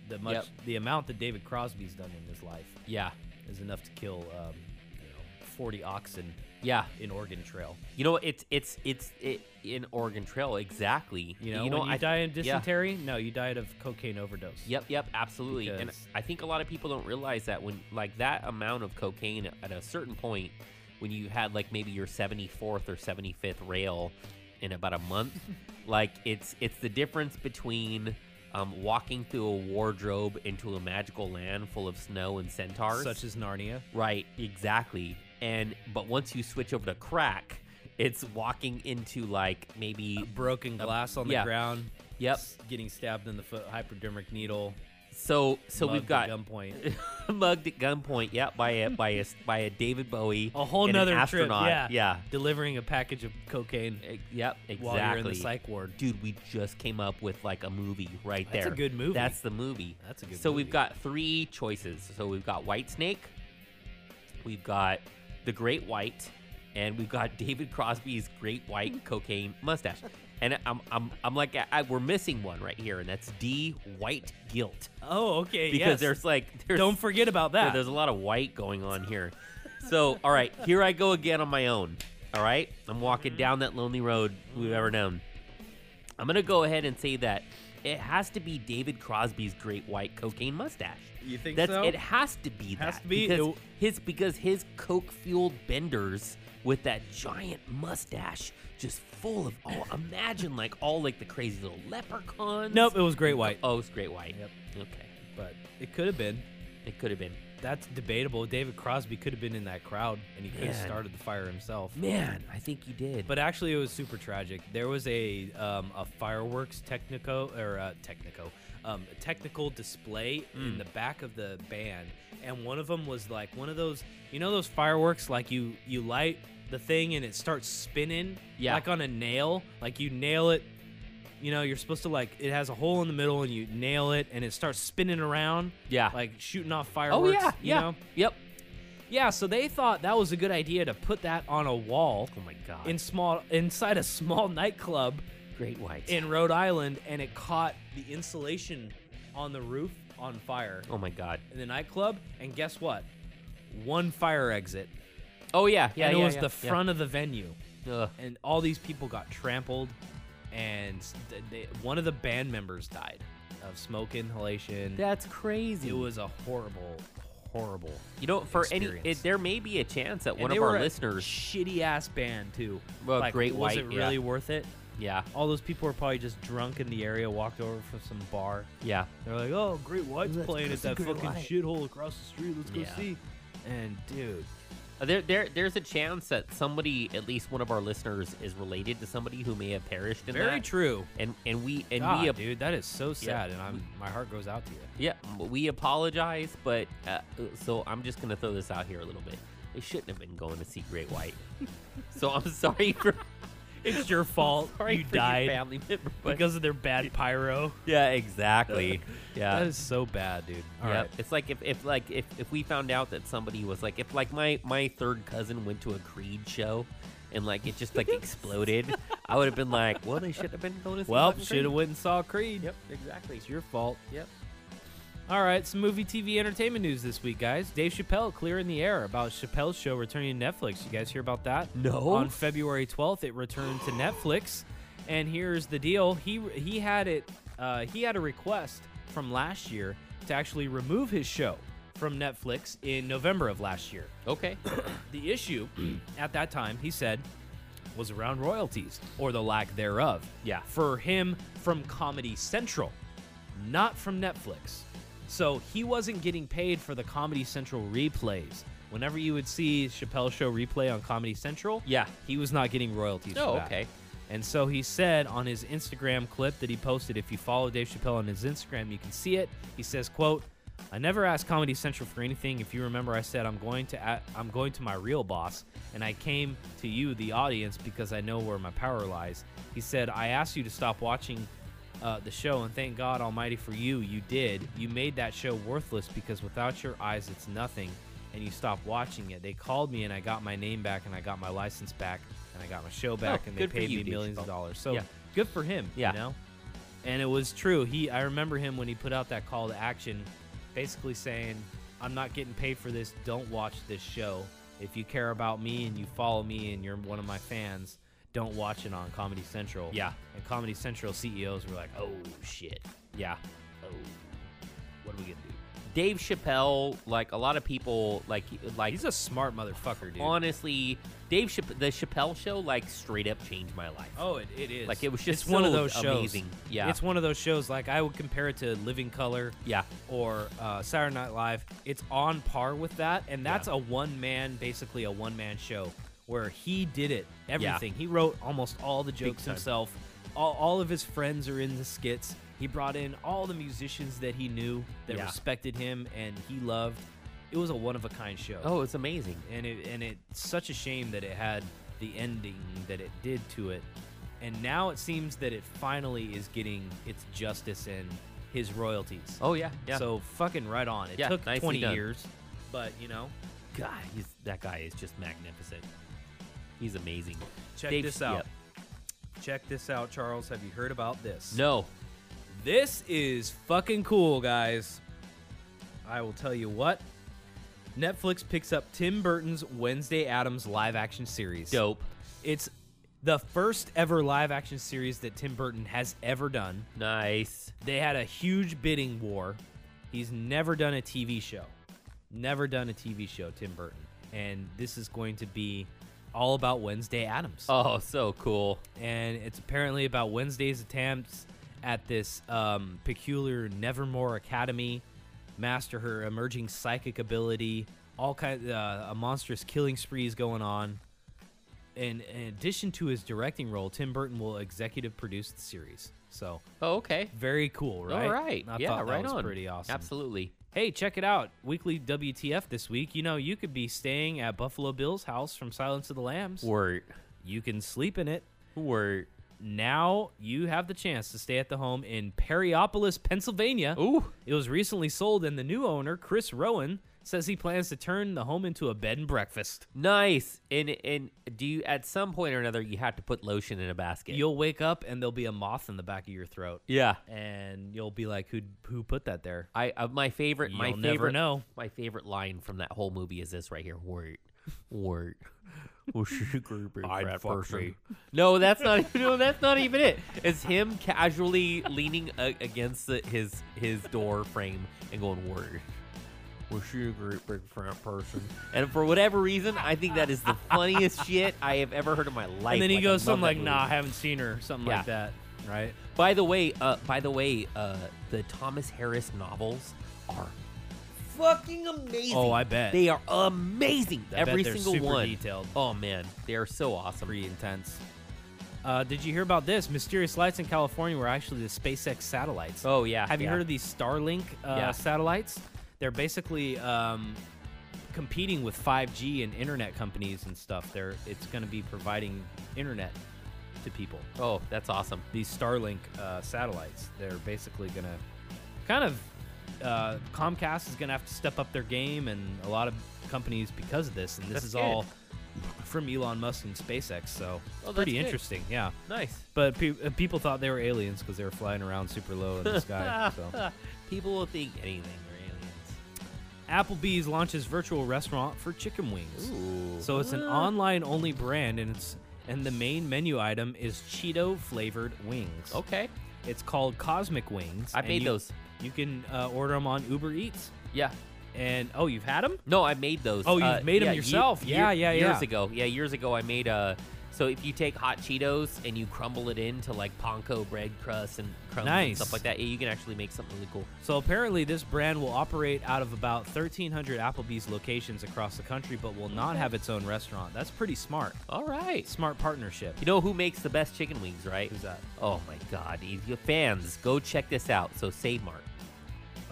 The much Yep. the amount that David Crosby's done in his life Yeah. is enough to kill um, you know, 40 oxen Yeah. in Oregon Trail. You know, it's it's it's it, in Oregon Trail exactly. You know, you know, when you I die of yeah. dysentery, no, you died of cocaine overdose. Yep, yep, absolutely. And Because- I think a lot of people don't realize that when like that amount of cocaine at a certain point, when you had like maybe your 74th or 75th rail in about a month, like it's it's the difference between um, walking through a wardrobe into a magical land full of snow and centaurs. Such as Narnia. right, exactly. And but once you switch over to crack, it's walking into like maybe broken glass on the yeah. ground. Yep. Getting stabbed in the foot, hypodermic needle. So so we've mugged at got gunpoint. mugged at gunpoint. Yeah, by a by a by a David Bowie. A whole and an nother trip. astronaut. Yeah. yeah. Delivering a package of cocaine E- Yep, exactly. while you're in the psych ward. Dude, we just came up with like a movie right there. That's a good movie. That's the movie. That's a good So movie. we've got three choices. So we've got Whitesnake, we've got The Great White, and we've got David Crosby's Great White Cocaine Mustache. And I'm, I'm, I'm like, I, we're missing one right here, and that's D. White Guilt. Oh, okay. Because yes. there's like, there's, Don't forget about yeah, that. there's a lot of white going on here. So, all right, here I go again on my own. All right, I'm walking mm-hmm. down that lonely road we've ever known. I'm gonna go ahead and say that it has to be David Crosby's great white cocaine mustache. You think That's so? it has to be Has that to be? because It- his because his coke fueled benders with that giant mustache just full of oh imagine like all like the crazy little leprechauns. Nope, it was Great White. Oh, it's great white. Yep. Okay, But it could have been. it could have been. That's debatable. David Crosby could have been in that crowd, and he could have Man. started the fire himself. Man, I think you did. But actually, it was super tragic. There was a um, a fireworks technico or uh, technico um, technical display Mm. in the back of the band, and one of them was like one of those you know those fireworks like you you light the thing and it starts spinning Yeah. like on a nail like you nail it you know you're supposed to like it has a hole in the middle and you nail it and it starts spinning around Yeah. like shooting off fireworks. oh yeah, you yeah, know yep. yeah so they thought that was a good idea to put that on a wall Oh my god. in small inside a small nightclub great white. in Rhode Island, and it caught the insulation on the roof on fire oh my god. in the nightclub. And guess what? One fire exit, Oh yeah, yeah. and it yeah, was yeah, the yeah. front of the venue, Ugh. and all these people got trampled, and th- they, one of the band members died of smoke inhalation. That's crazy. it was a horrible, horrible. You know, for any, it, there may be a chance that And one of our a listeners. shitty ass band too. Well, like, Great was White, Was it yeah. really worth it? Yeah, All those people were probably just drunk in the area, walked over from some bar. yeah. They're like, "Oh, Great White's Let's playing at that fucking White." shithole across the street. Let's go Yeah. see." And dude, There, there, there's a chance that somebody, at least one of our listeners, is related to somebody who may have perished in Very that. true. And and we and God, we ap- dude, that is so sad, and I'm my heart goes out to you. yeah we apologize, but uh, so I'm just gonna throw this out here a little bit. They shouldn't have been going to see Great White. so I'm sorry for It's your fault. sorry you for your died family member, because of their bad pyro. yeah, exactly. Yeah, That is so bad, dude. All yeah, right. it's like if, if like if, if we found out that somebody was like if like my my third cousin went to a Creed show and like it just like exploded, I would have been like, well, they should have been going to. Well, should have went and saw Creed. Yep, exactly. It's your fault. Yep. All right, some movie, TV, entertainment news this week, guys. Dave Chappelle clearing the air about Chappelle's show returning to Netflix. You guys hear about that? No. On February 12th, it returned to Netflix, and here's the deal: he he had it. Uh, he had a request from last year to actually remove his show from Netflix in November of last year. Okay. The issue at that time, he said, was around royalties or the lack thereof. Yeah. For him from Comedy Central, not from Netflix. So he wasn't getting paid for the Comedy Central replays. Whenever you would see Chappelle's show replay on Comedy Central, Yeah. he was not getting royalties Oh, for that. okay. And so he said on his Instagram clip that he posted, if you follow Dave Chappelle on his Instagram, you can see it. He says, "quote I never asked Comedy Central for anything. If you remember, I said I'm going to I'm going to my real boss, and I came to you, the audience, because I know where my power lies." He said, "I asked you to stop watching." Uh, the show and thank God Almighty for you. You did. You made that show worthless because without your eyes, it's nothing. And you stopped watching it. They called me and I got my name back and I got my license back and I got my show back and they paid you, me millions of dollars. So Yeah. good for him. Yeah. You know? And it was true. He I remember him when he put out that call to action, basically saying, I'm not getting paid for this. Don't watch this show. If you care about me and you follow me and you're one of my fans, don't watch it on Comedy Central. Yeah. And Comedy Central CEOs were like, oh shit. Yeah. Oh. What are we gonna do? Dave Chappelle, like a lot of people, like like He's a smart motherfucker, dude. honestly, Dave Chapp- the Chappelle show, like straight up changed my life. Oh, it, it is. Like, it was just it's one of so those shows. Yeah. It's one of those shows. Like I would compare it to Living Color. Yeah. Or uh, Saturday Night Live. It's on par with that, and that's Yeah. a one man, basically a one man show where he did it. Everything. He wrote almost all the jokes himself. All, all of his friends are in the skits. He brought in all the musicians that he knew that Yeah. respected him and he loved. It was a one of a kind show Oh, it's amazing. and it and it's such a shame that it had the ending that it did to it and now it seems that it finally is getting its justice and his royalties Oh yeah, yeah. so fucking right on it Yeah, took 20 done. years but you know God, he's that guy is just magnificent. He's amazing. check Dave- this out yep. check this out charles have you heard about this No. this is fucking cool guys i will tell you what netflix picks up tim burton's wednesday Addams live action series Dope. It's the first ever live action series that Tim Burton has ever done. Nice. They had a huge bidding war. He's never done a TV show. Never done a TV show, Tim Burton. And this is going to be all about Wednesday Addams. Oh, so cool. And it's apparently about Wednesday's attempts at this um, peculiar Nevermore Academy, master her emerging psychic ability, all kind uh, a monstrous killing spree is going on. And in addition to his directing role, Tim Burton will executive produce the series. So Oh, okay. very cool, right? All right. I yeah, right was on. pretty awesome. Absolutely. Hey, check it out. Weekly WTF this week. You know, you could be staying at Buffalo Bill's house from Silence of the Lambs. Word. You can sleep in it. Word. Now you have the chance to stay at the home in Perryopolis, Pennsylvania. Ooh. It was recently sold, and the new owner, Chris Rowan, says he plans to turn the home into a bed and breakfast. Nice. And and do you at some point or another you have to put lotion in a basket? You'll wake up and there'll be a moth in the back of your throat, yeah. and you'll be like, "Who who put that there?" I uh, my favorite my You'll never favorite know. my favorite line from that whole movie is this right here. Word. Word. Well, she's a great big I'd fuck person. me. No, that's not. No, that's not even it. It's him casually leaning uh, against the, his his door frame and going word. Was she a great big fat person? And for whatever reason, I think that is the funniest shit I have ever heard in my life. and then he Like, goes something like. "Nah, I haven't seen her," something Yeah. like that, right? By the way, uh, by the way, uh, the Thomas Harris novels are fucking amazing. Oh, I bet. They are amazing. I bet Every they're single super one. detailed. Oh man, they are so awesome. Pretty intense. Uh, did you hear about this? Mysterious lights in California were actually the SpaceX satellites. Oh yeah. Have you yeah. heard of these Starlink uh, Yeah. satellites? They're basically um, competing with 5G and internet companies and stuff. They're it's going to be providing internet to people. Oh, that's awesome. These Starlink uh, satellites. They're basically going to kind of uh, Comcast is going to have to step up their game, and a lot of companies because of this. And this That's is good. all from Elon Musk and SpaceX. So Oh, pretty good. interesting. Yeah. Nice. But pe- uh, people thought they were aliens because they were flying around super low in the sky. So. People will think anything. They're aliens. Applebee's launches virtual restaurant for chicken wings. Ooh. So it's an online only brand and it's and the main menu item is Cheeto flavored wings. Okay. It's called Cosmic Wings. I and made you- those. You can uh, order them on Uber Eats. Yeah. And oh, you've had them? No, I made those. Oh, you've uh, made 'em yeah, yourself. year- Yeah, yeah, Years ago. Yeah, years ago I made a. So if you take hot Cheetos and you crumble it into like panko bread crust and crumbs and stuff like that, you can actually make something really cool. So apparently, this brand will operate out of about 1,300 Applebee's locations across the country, but will not have its own restaurant. That's pretty smart. All right. Smart partnership. You know who makes the best chicken wings, right? Who's that? Oh my God, you you fans, go check this out. So Save Mart,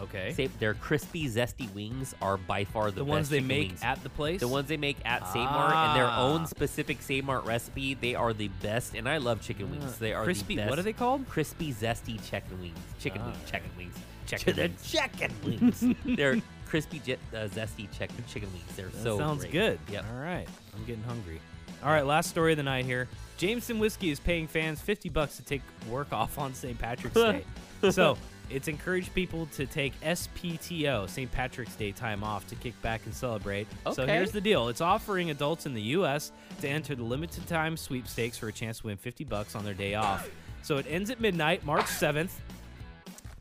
Okay. Save, their crispy, zesty wings are by far the, best. the ones they make wings. at the place. The ones they make at Save Mart and their Ah. own specific Save Mart recipe, they are the best. And I love chicken wings. They are crispy. The best. What are they called? Crispy, zesty chicken wings. Chicken Ah. wings. Chicken wings. Chicken wings. Chicken wings. They're crispy, uh, zesty chicken chicken wings. They're That so sounds great. good. Yep. All right. I'm getting hungry. All right, last story of the night here. Jameson Whiskey is paying fans 50 bucks to take work off on St. Patrick's Day. so, it's encouraged people to take SPTO, St. Patrick's Day time off to kick back and celebrate. So, here's the deal. It's offering adults in the US to enter the limited time sweepstakes for a chance to win 50 bucks on their day off. So, it ends at midnight, March 7th.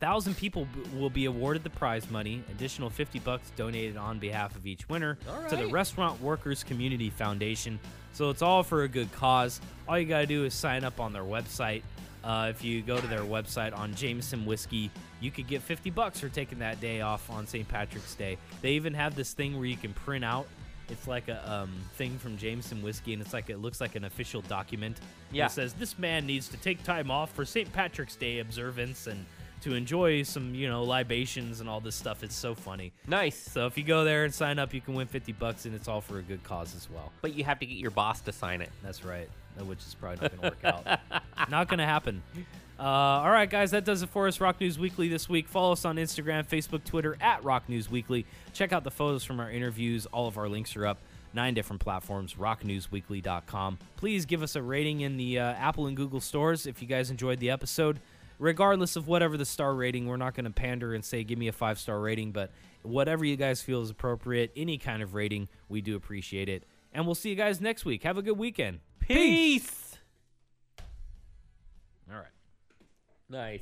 Thousand people b- will be awarded the prize money. Additional 50 bucks donated on behalf of each winner All to the. Restaurant Workers Community Foundation. So it's all for a good cause. All you gotta do is sign up on their website. Uh, if you go to their website on Jameson Whiskey, you could get 50 bucks for taking that day off on St. Patrick's Day. They even have this thing where you can print out. It's like a um, thing from Jameson Whiskey, and it's like it looks like an official document. Yeah. It says this man needs to take time off for St. Patrick's Day observance and to enjoy some, you know, libations and all this stuff. It's so funny. Nice. So if you go there and sign up, you can win 50 bucks, and it's all for a good cause as well. But you have to get your boss to sign it. That's right. Which is probably not going to work out. not going to happen. Uh, all right, guys, that does it for us. Rock News Weekly this week. Follow us on Instagram, Facebook, Twitter at Rock News Weekly. Check out the photos from our interviews. All of our links are up. Nine different platforms, rocknewsweekly.com. Please give us a rating in the uh, Apple and Google stores if you guys enjoyed the episode. Regardless of whatever the star rating, we're not going to pander and say, give me a five star rating, but whatever you guys feel is appropriate, any kind of rating, we do appreciate it. And we'll see you guys next week. Have a good weekend. Peace. All right. Nice.